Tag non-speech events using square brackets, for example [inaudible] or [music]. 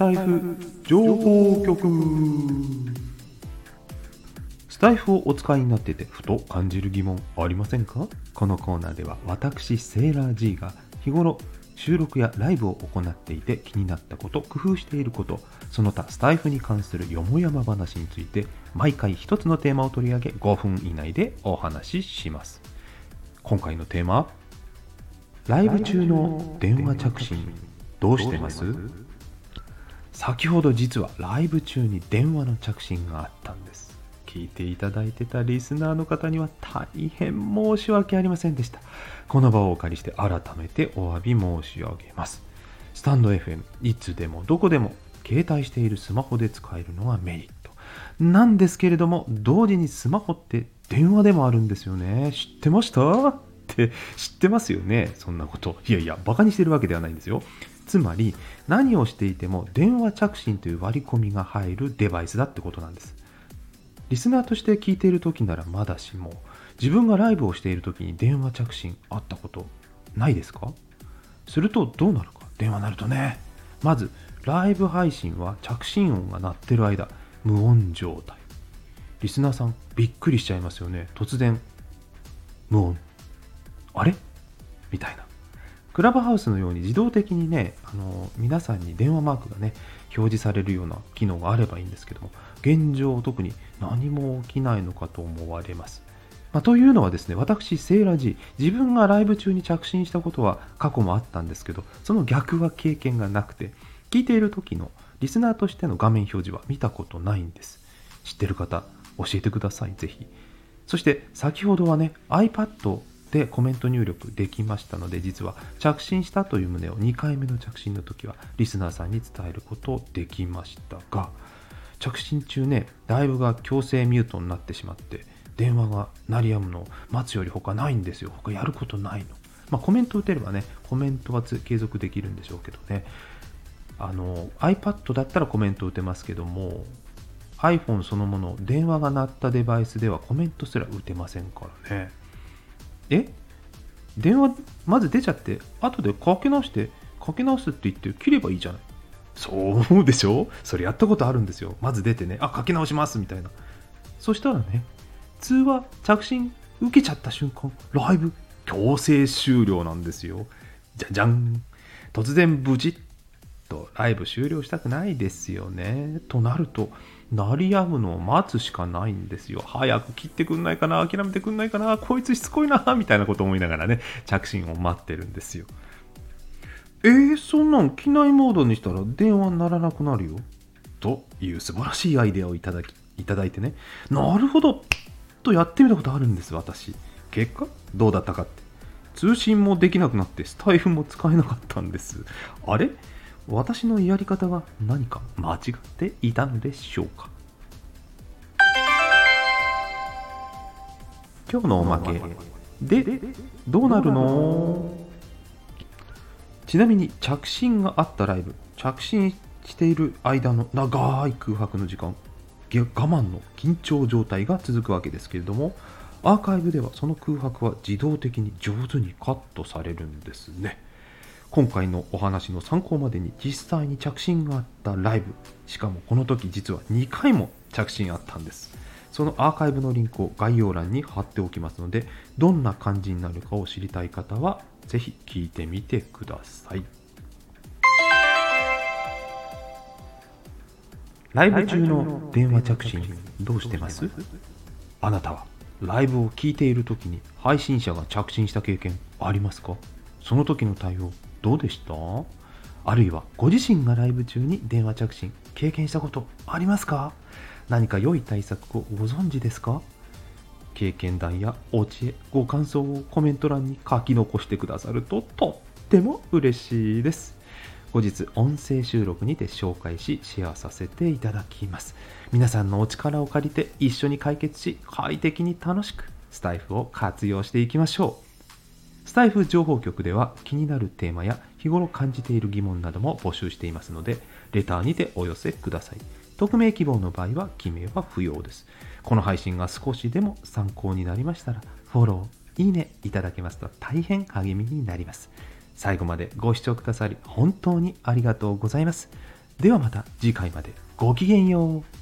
タイフ情報局。スタイフをお使いになっててふと感じる疑問ありませんか？このコーナーでは私セーラー G が日頃収録やライブを行っていて気になったこと工夫していることその他スタイフに関するよもやま話について毎回一つのテーマを取り上げ5分以内でお話しします。今回のテーマライブ中の電話着信。どうしてます？先ほど実はライブ中に電話の着信があったんです。聞いていただいてたリスナーの方には大変申し訳ありませんでした。この場をお借りして改めてお詫び申し上げます。スタンド FM いつでもどこでも携帯しているスマホで使えるのはメリット。なんですけれども同時にスマホって電話でもあるんですよね。知ってました？って知ってますよね？そんなこと。いやいやバカにしてるわけではないんですよ。つまり何をしていても電話着信という割り込みが入るデバイスだってことなんです。リスナーとして聞いている時ならまだしも自分がライブをしている時に電話着信あったことないですか？するとどうなるか？電話鳴るとね。まずライブ配信は着信音が鳴ってる間無音状態。リスナーさんびっくりしちゃいますよね。突然無音。あれ？みたいな。クラブハウスのように自動的にねあの皆さんに電話マークがね表示されるような機能があればいいんですけども現状特に何も起きないのかと思われます。まあ、というのはですね、私、セーラジー、自分がライブ中に着信したことは過去もあったんですけど、その逆は経験がなくて、聞いている時のリスナーとしての画面表示は見たことないんです。知ってる方、教えてください、ぜひ。そして先ほどはね、iPad でコメント入力できましたので、実は着信したという旨を2回目の着信の時はリスナーさんに伝えることできましたが、着信中ねライブが強制ミュートになってしまって電話が鳴り止むのを待つより他ないんですよ。他やることないの。まあコメント打てればねコメントは継続できるんでしょうけどね。あの iPad だったらコメント打てますけども iPhone そのもの電話が鳴ったデバイスではコメントすら打てませんからね。え？電話まず出ちゃって後でかけ直してかけ直すって言って切ればいいじゃないそう思うでしょ？それやったことあるんですよ。まず出てね、あ、書き直しますみたいな。そしたらね、通話、着信受けちゃった瞬間、ライブ強制終了なんですよ。じゃじゃん。突然無事とライブ終了したくないですよね。となると、鳴り止むのを待つしかないんですよ。早く切ってくんないかな諦めてくんないかなこいつしつこいな [laughs] みたいなこと思いながらね、着信を待ってるんですよ。えー、そんなん機内モードにしたら電話鳴らなくなるよ。という素晴らしいアイデアをいただきいただいてね。なるほどとやってみたことあるんです、私。結果、どうだったかって。通信もできなくなってスタイフも使えなかったんです。あれ？私のやり方が何か間違っていたのでしょうか？今日のおまけ。でどうなるの？ちなみに着信があったライブ着信している間の長い空白の時間我慢の緊張状態が続くわけですけれどもアーカイブではその空白は自動的に上手にカットされるんですね。今回のお話の参考までに実際に着信があったライブしかもこの時実は2回も着信あったんです。そのアーカイブのリンクを概要欄に貼っておきますのでどんな感じになるかを知りたい方はぜひ聞いてみてください。ライブ中の電話着信どうしてます？あなたはライブを聞いている時に配信者が着信した経験ありますか？その時の対応どうでした？あるいはご自身がライブ中に電話着信経験したことありますか？何か良い対策をご存知ですか？経験談やお知恵、ご感想をコメント欄に書き残してくださるととっても嬉しいです。後日音声収録にて紹介しシェアさせていただきます。皆さんのお力を借りて一緒に解決し快適に楽しくスタイフを活用していきましょう。スタイフ情報局では気になるテーマや日頃感じている疑問なども募集していますので、レターにてお寄せください。匿名希望の場合は記名は不要です。この配信が少しでも参考になりましたら、フォロー、いいねいただけますと大変励みになります。最後までご視聴くださり本当にありがとうございます。ではまた次回までごきげんよう。